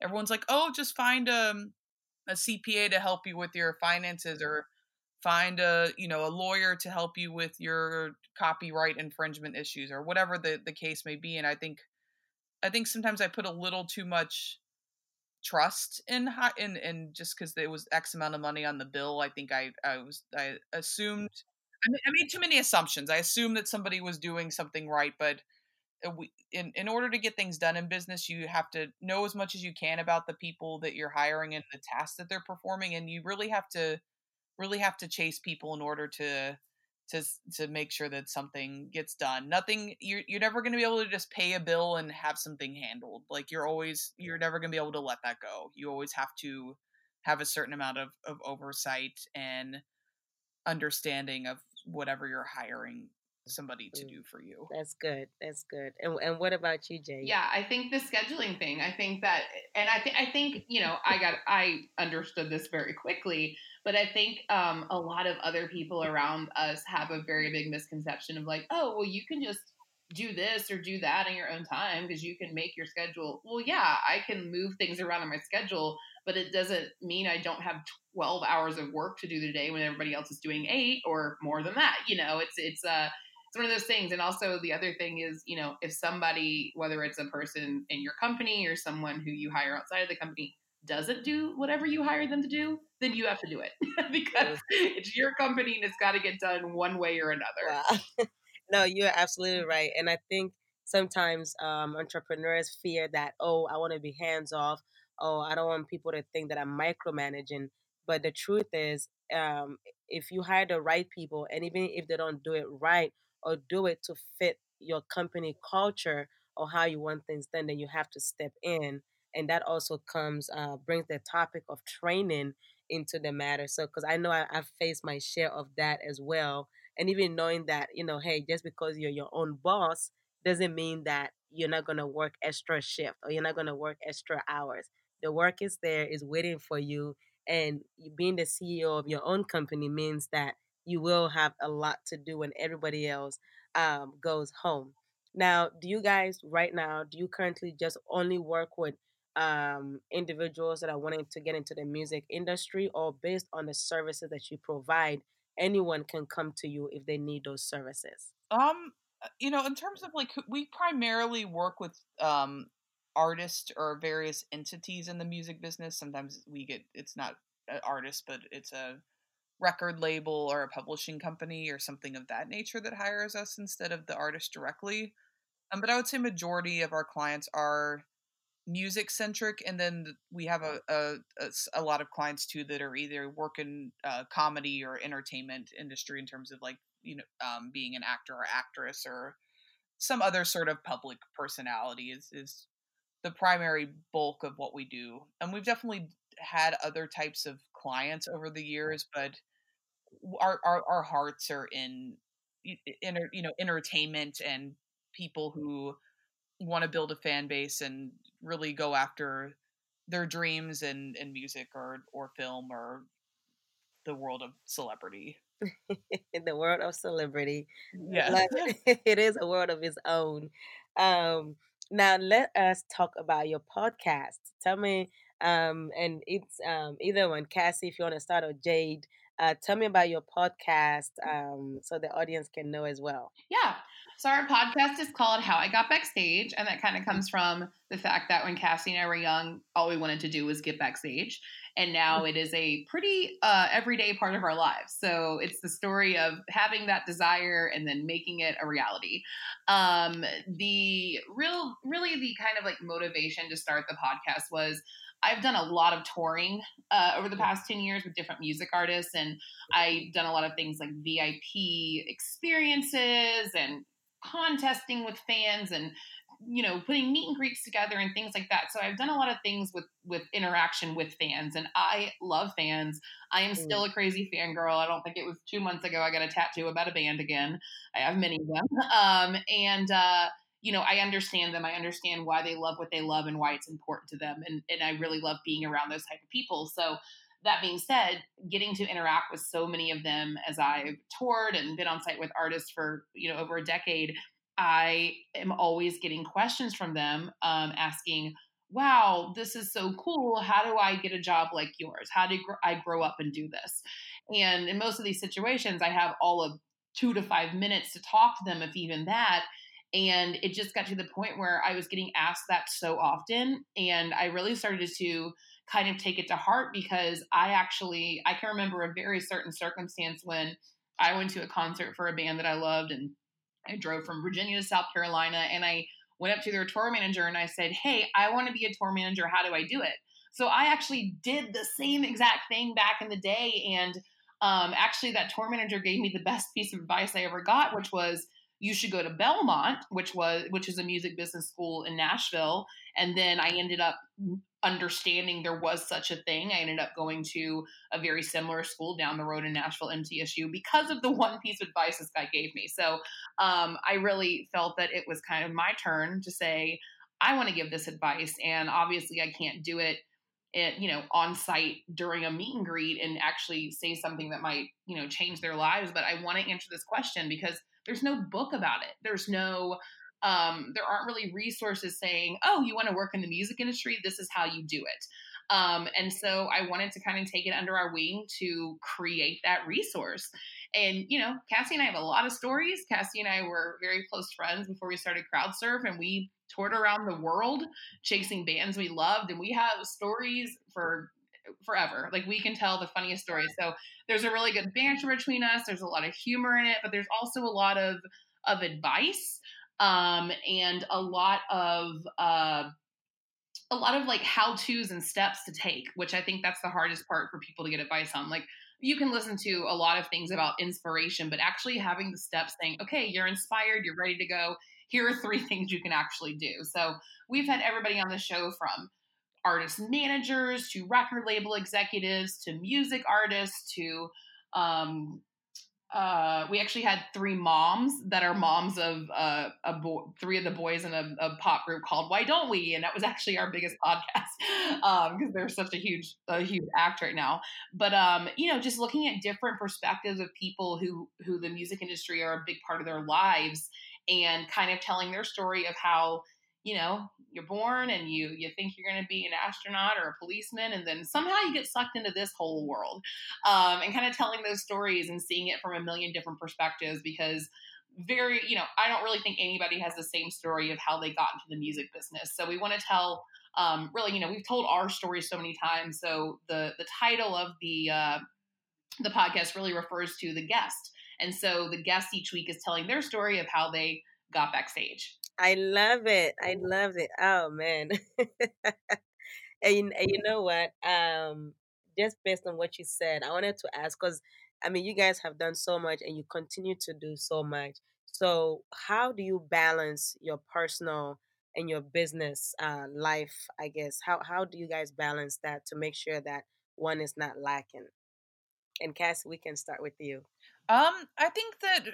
everyone's like, oh, just find a, um, a CPA to help you with your finances, or find a you know a lawyer to help you with your copyright infringement issues, or whatever the the case may be. And I think I think sometimes I put a little too much trust in in in just because there was X amount of money on the bill. I think I I was I assumed I, mean, I made too many assumptions. I assumed that somebody was doing something right, but uh, we, in in order to get things done in business, you have to know as much as you can about the people that you're hiring and the tasks that they're performing, and you really have to really have to chase people in order to to to make sure that something gets done. Nothing you're you're never going to be able to just pay a bill and have something handled. Like you're always you're never going to be able to let that go. You always have to have a certain amount of of oversight and understanding of whatever you're hiring somebody to mm, do for you. That's good. That's good. And and what about you, Jay? Yeah, I think the scheduling thing. I think that, and I think I think you know I got I understood this very quickly, but I think um, a lot of other people around us have a very big misconception of like, oh, well, you can just do this or do that in your own time because you can make your schedule. Well, yeah, I can move things around in my schedule, but it doesn't mean I don't have 12 hours of work to do today when everybody else is doing 8 or more than that. You know, it's it's uh it's one of those things. And also the other thing is, you know, if somebody, whether it's a person in your company or someone who you hire outside of the company, doesn't do whatever you hire them to do, then you have to do it because it's your company and it's got to get done one way or another. Wow. no, you're absolutely right. And I think sometimes um, entrepreneurs fear that, oh, I want to be hands off. Oh, I don't want people to think that I'm micromanaging. But the truth is, um, if you hire the right people, and even if they don't do it right, or do it to fit your company culture or how you want things done, then you have to step in. And that also comes, uh, brings the topic of training into the matter. So, because I know I, I've faced my share of that as well. And even knowing that, you know, hey, just because you're your own boss doesn't mean that you're not going to work extra shift or you're not going to work extra hours. The work is there, is waiting for you. And being the CEO of your own company means that you will have a lot to do when everybody else um, goes home. Now, do you guys right now, do you currently just only work with um, individuals that are wanting to get into the music industry or based on the services that you provide, anyone can come to you if they need those services? Um, uh, you know, in terms of like, we primarily work with um, artists or various entities in the music business. Sometimes we get, it's not an artist, but it's a record label or a publishing company or something of that nature that hires us instead of the artist directly. Um, but I would say majority of our clients are music centric, and then we have a, a, a, lot of clients too that are either working uh, comedy or entertainment industry in terms of like you know um, being an actor or actress or some other sort of public personality is is the primary bulk of what we do. And we've definitely had other types of clients over the years, but our our, our hearts are in in you know entertainment and people who want to build a fan base and really go after their dreams and in music or or film or the world of celebrity. in the world of celebrity. Yeah. it is a world of its own. Um, now let us talk about your podcast. Tell me, um, and it's um, either one, Cassie, if you want to start, or Jade. Uh, tell me about your podcast um, so the audience can know as well. Yeah. So our podcast is called How I Got Backstage, and that kind of comes from the fact that when Cassie and I were young, all we wanted to do was get backstage, and now mm. it is a pretty uh, everyday part of our lives. So it's the story of having that desire and then making it a reality. Um, the real, really, the kind of like motivation to start the podcast was I've done a lot of touring uh, over the past 10 years with different music artists, and I've done a lot of things like VIP experiences and contesting with fans and you know putting meet and greets together and things like that so i've done a lot of things with with interaction with fans and i love fans i am still mm. a crazy fangirl i don't think it was two months ago i got a tattoo about a band again i have many of them um, and uh, you know, I understand them. I understand why they love what they love and why it's important to them. And, and I really love being around those type of people. So that being said, getting to interact with so many of them as I've toured and been on site with artists for, you know, over a decade, I am always getting questions from them um, asking, wow, this is so cool. How do I get a job like yours? How did I grow up and do this? And in most of these situations, I have all of two to five minutes to talk to them, if even that. And it just got to the point where I was getting asked that so often. And I really started to kind of take it to heart because I actually, I can remember a very certain circumstance when I went to a concert for a band that I loved, and I drove from Virginia to South Carolina, and I went up to their tour manager and I said, "Hey, I want to be a tour manager. How do I do it?" So I actually did the same exact thing back in the day, and um, actually, that tour manager gave me the best piece of advice I ever got, which was you should go to Belmont, which was which is a music business school in Nashville. And then I ended up understanding there was such a thing. I ended up going to a very similar school down the road in Nashville, MTSU, because of the one piece of advice this guy gave me. So um, I really felt that it was kind of my turn to say, I want to give this advice. And obviously, I can't do it it, you know, on site during a meet and greet and actually say something that might, you know, change their lives. But I want to answer this question because there's no book about it. There's no, um, there aren't really resources saying, oh, you want to work in the music industry? This is how you do it. Um, and so I wanted to kind of take it under our wing to create that resource. And, you know, Cassie and I have a lot of stories. Cassie and I were very close friends before we started CrowdSurf, and we toured around the world chasing bands we loved. And we have stories for forever. Like we can tell the funniest stories. So there's a really good banter between us. There's a lot of humor in it, but there's also a lot of of advice um, and a lot of uh, a lot of like how to's and steps to take, which I think that's the hardest part for people to get advice on. Like you can listen to a lot of things about inspiration, but actually having the steps saying, okay, you're inspired, you're ready to go. Here are three things you can actually do. So we've had everybody on the show from artist managers to record label executives to music artists to um, uh, we actually had three moms that are moms of uh, a bo- three of the boys in a, a, pop group called Why Don't We, and that was actually our biggest podcast because um, they're such a huge a huge act right now. But um, you know, just looking at different perspectives of people who who the music industry are a big part of their lives, and kind of telling their story of how you know you're born and you you think you're going to be an astronaut or a policeman and then somehow you get sucked into this whole world um, and kind of telling those stories and seeing it from a million different perspectives because very you know i don't really think anybody has the same story of how they got into the music business. So we want to tell um, really you know we've told our story so many times so the the title of the uh, the podcast really refers to the guest. And so the guest each week is telling their story of how they got backstage I love it. I love it. Oh man. and, you, and you know what? Um, just based on what you said, I wanted to ask because I mean, you guys have done so much and you continue to do so much. So, how do you balance your personal and your business uh, life? I guess how how do you guys balance that to make sure that one is not lacking? And Cassie, we can start with you. Um, I think that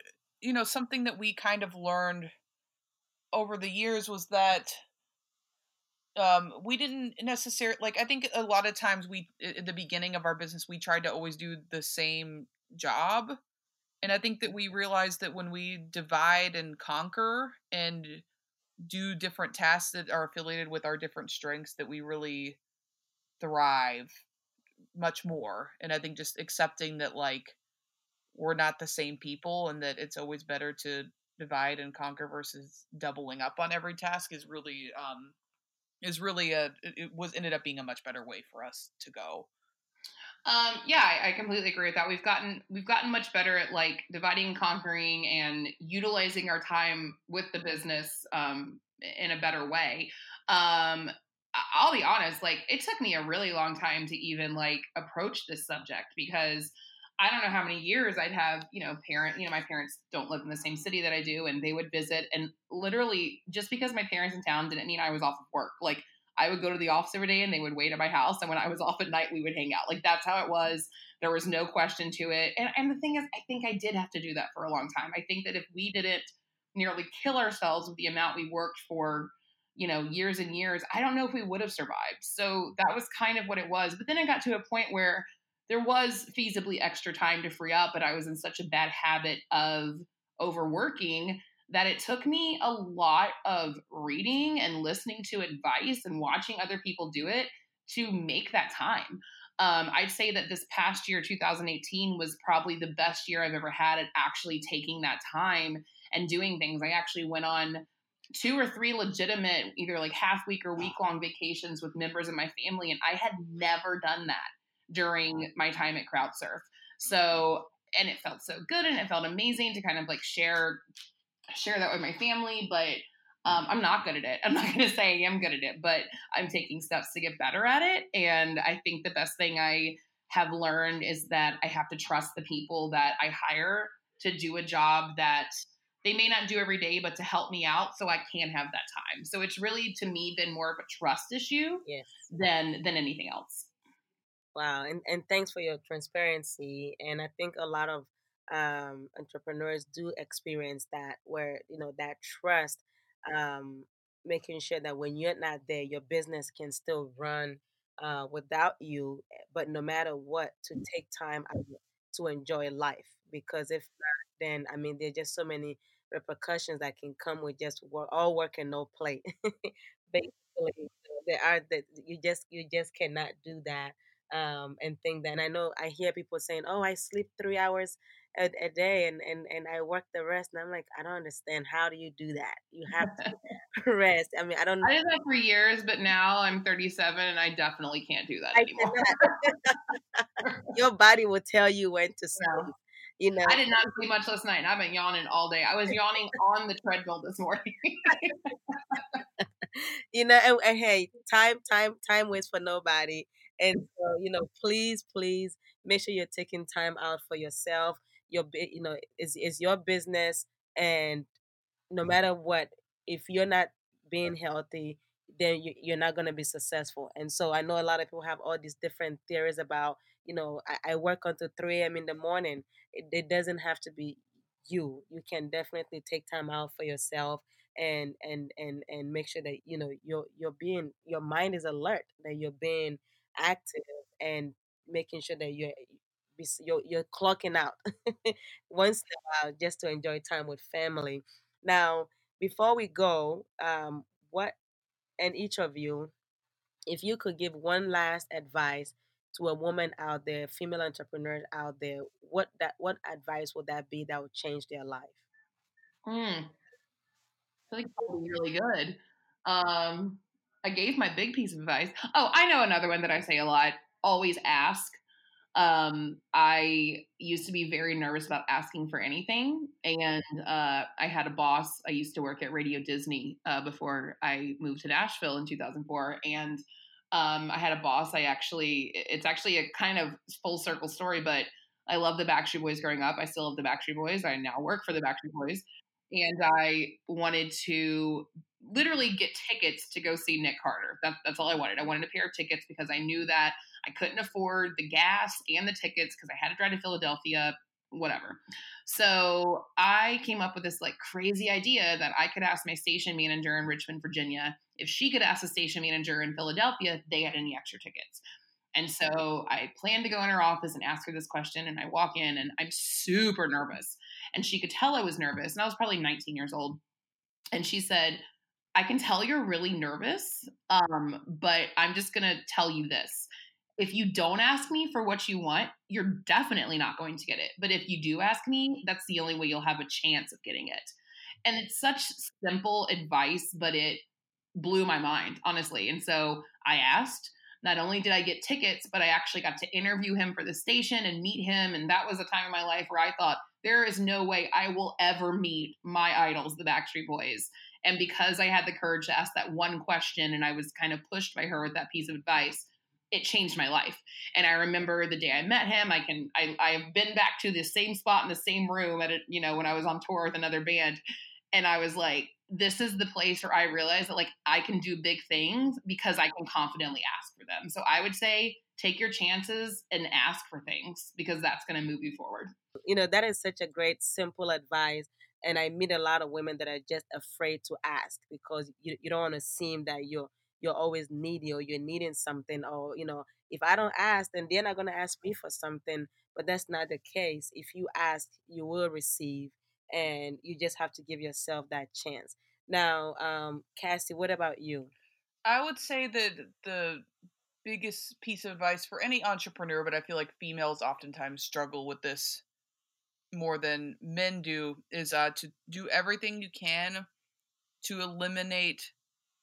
you know something that we kind of learned over the years was that um, we didn't necessarily like i think a lot of times we at the beginning of our business we tried to always do the same job. And i think that we realized that when we divide and conquer and do different tasks that are affiliated with our different strengths that we really thrive much more. And i think just accepting that like we're not the same people and that it's always better to divide and conquer versus doubling up on every task is really um is really a it was ended up being a much better way for us to go um, yeah, I, I, completely agree with that. We've gotten we've gotten much better at like dividing and conquering and utilizing our time with the business um, in a better way. Um, I'll be honest, like it took me a really long time to even like approach this subject because I don't know how many years I'd have, you know, parent, you know, my parents don't live in the same city that I do, and they would visit. And literally, just because my parents in town didn't mean I was off of work. Like, I would go to the office every day and they would wait at my house. And when I was off at night, we would hang out. Like, that's how it was. There was no question to it. And, and the thing is, I think I did have to do that for a long time. I think that if we didn't nearly kill ourselves with the amount we worked for, you know, years and years, I don't know if we would have survived. So that was kind of what it was. But then I got to a point where there was feasibly extra time to free up, but I was in such a bad habit of overworking that it took me a lot of reading and listening to advice and watching other people do it to make that time. Um, I'd say that this past year, 2018, was probably the best year I've ever had at actually taking that time and doing things. I actually went on two or three legitimate, either like half week or week long vacations with members of my family, and I had never done that during my time at CrowdSurf. So and it felt so good and it felt amazing to kind of like share share that with my family but um, i'm not good at it i'm not going to say i am good at it but i'm taking steps to get better at it and i think the best thing i have learned is that i have to trust the people that i hire to do a job that they may not do every day, but to help me out so I can have that time. So it's really to me been more of a trust issue yes. than than anything else. Wow, and and thanks for your transparency. And I think a lot of um, entrepreneurs do experience that, where you know that trust, um, making sure that when you're not there, your business can still run uh, without you. But no matter what, to take time to enjoy life, because if not, then I mean, there's just so many repercussions that can come with just work, all work and no play. Basically, there are that you just you just cannot do that um, and think that. And I know I hear people saying, "Oh, I sleep three hours a, a, day and, and and I work the rest." And I'm like, I don't understand. How do you do that? You have to rest. I mean, I don't. I did that for years, but now I'm 37 and I definitely can't do that anymore. Your body will tell you when to sleep. No. You know, I did not sleep much last night. I've been yawning all day. I was yawning on the treadmill this morning. you know, and, and, hey, time, time, time waits for nobody. And so, you know, please, please make sure you're taking time out for yourself. Your, you know, is is your business, and no matter what, if you're not being healthy, then you, you're not going to be successful. And so, I know a lot of people have all these different theories about you know, I, I work until 3 a.m. in the morning. It, it doesn't have to be you. You can definitely take time out for yourself and and and and make sure that you know you're you're being your mind is alert that you're being active and making sure that you're you're, you're clocking out once in a while just to enjoy time with family. Now, before we go, um, what and each of you, if you could give one last advice to a woman out there, female entrepreneurs out there, what that what advice would that be that would change their life? Hmm. I think probably really good. Um, I gave my big piece of advice. Oh, I know another one that I say a lot. Always ask. Um, I used to be very nervous about asking for anything, and uh, I had a boss. I used to work at Radio Disney uh, before I moved to Nashville in 2004, and um, I had a boss. I actually, it's actually a kind of full circle story, but I love the Backstreet Boys growing up. I still love the Backstreet Boys. I now work for the Backstreet Boys. And I wanted to literally get tickets to go see Nick Carter. That, that's all I wanted. I wanted a pair of tickets because I knew that I couldn't afford the gas and the tickets because I had to drive to Philadelphia, whatever. So I came up with this like crazy idea that I could ask my station manager in Richmond, Virginia, if she could ask the station manager in Philadelphia if they had any extra tickets. And so I planned to go in her office and ask her this question. And I walk in and I'm super nervous. And she could tell I was nervous. And I was probably 19 years old. And she said, I can tell you're really nervous, um, but I'm just going to tell you this if you don't ask me for what you want, you're definitely not going to get it. But if you do ask me, that's the only way you'll have a chance of getting it. And it's such simple advice, but it blew my mind, honestly. And so I asked. Not only did I get tickets, but I actually got to interview him for the station and meet him. And that was a time in my life where I thought, there is no way I will ever meet my idols, the Backstreet Boys. And because I had the courage to ask that one question and I was kind of pushed by her with that piece of advice, it changed my life. And I remember the day I met him. I can I I've been back to the same spot in the same room at it, you know, when I was on tour with another band. And I was like, this is the place where I realized that like I can do big things because I can confidently ask for them. So I would say take your chances and ask for things because that's going to move you forward. You know, that is such a great simple advice and I meet a lot of women that are just afraid to ask because you, you don't want to seem that you're you're always needy or you're needing something or you know if i don't ask then they're not going to ask me for something but that's not the case. If you ask you will receive and you just have to give yourself that chance. Now um cassie what about you? I would say that the biggest piece of advice for any entrepreneur but i feel like females oftentimes struggle with this more than men do is uh, to do everything you can to eliminate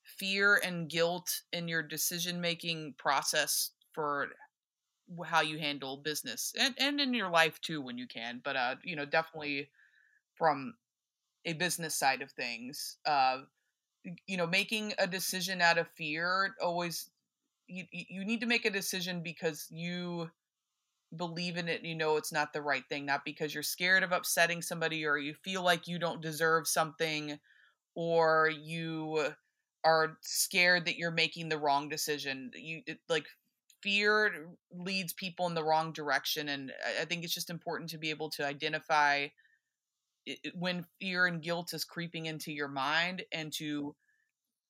fear and guilt in your decision making process for how you handle business and, and in your life too when you can but uh you know definitely from a business side of things uh you know making a decision out of fear always you you need to make a decision because you believe in it and you know it's not the right thing not because you're scared of upsetting somebody or you feel like you don't deserve something or you are scared that you're making the wrong decision. You it, like fear leads people in the wrong direction and i think it's just important to be able to identify when fear and guilt is creeping into your mind and to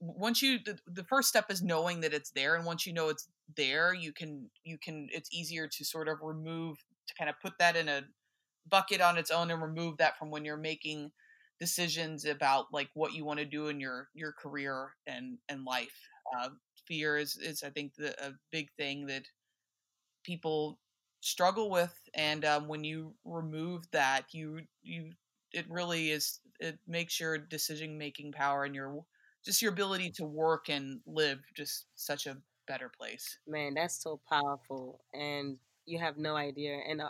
once you the, the first step is knowing that it's there and once you know it's there you can you can it's easier to sort of remove to kind of put that in a bucket on its own and remove that from when you're making decisions about like what you want to do in your your career and and life. Uh, fear is is i think the, a big thing that people struggle with and um, when you remove that you you it really is it makes your decision making power and your just your ability to work and live just such a better place Man, that's so powerful. And you have no idea. And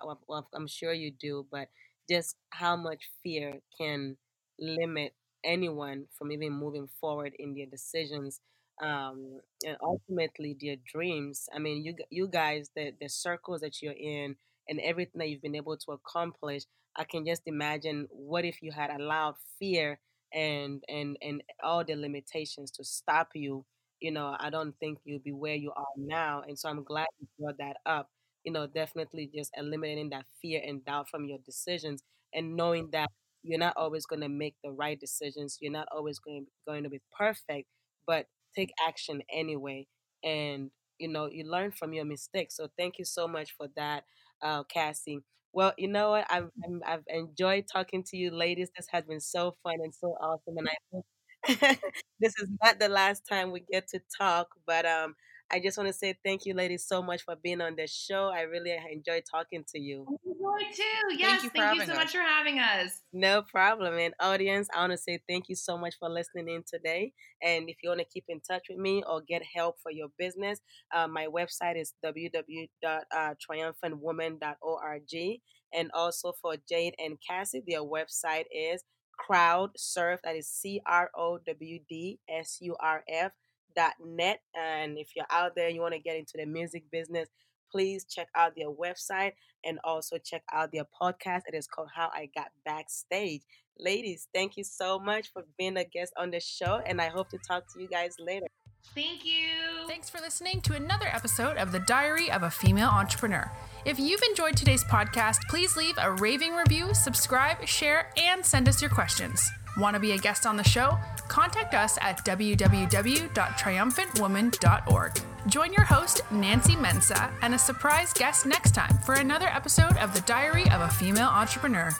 I'm sure you do, but just how much fear can limit anyone from even moving forward in their decisions um, and ultimately their dreams. I mean, you you guys, the the circles that you're in and everything that you've been able to accomplish, I can just imagine what if you had allowed fear and and and all the limitations to stop you. You know, I don't think you'd be where you are now. And so I'm glad you brought that up. You know, definitely just eliminating that fear and doubt from your decisions and knowing that you're not always going to make the right decisions. You're not always going going to be perfect, but take action anyway. And you know, you learn from your mistakes. So thank you so much for that, uh, Cassie. Well, you know what? I've I'm, I've enjoyed talking to you, ladies. This has been so fun and so awesome, and I hope this is not the last time we get to talk. But um, I just want to say thank you, ladies, so much for being on the show. I really enjoyed talking to you. Enjoy too. thank Yes, you thank you having so much for having us. No problem. And audience, I want to say thank you so much for listening in today. And if you want to keep in touch with me or get help for your business, uh, my website is www.triumphantwoman.org. And also for Jade and Cassie, their website is crowdsurf, that is C R O W D S U R F dot net. And if you're out there, and you want to get into the music business, please check out their website and also check out their podcast. It is called How I Got Backstage. Ladies, thank you so much for being a guest on the show, and I hope to talk to you guys later. Thank you. Thanks for listening to another episode of The Diary of a Female Entrepreneur. If you've enjoyed today's podcast, please leave a raving review, subscribe, share, and send us your questions. Want to be a guest on the show? Contact us at www.triumphantwoman.org. Join your host, Nancy Mensa, and a surprise guest next time for another episode of The Diary of a Female Entrepreneur.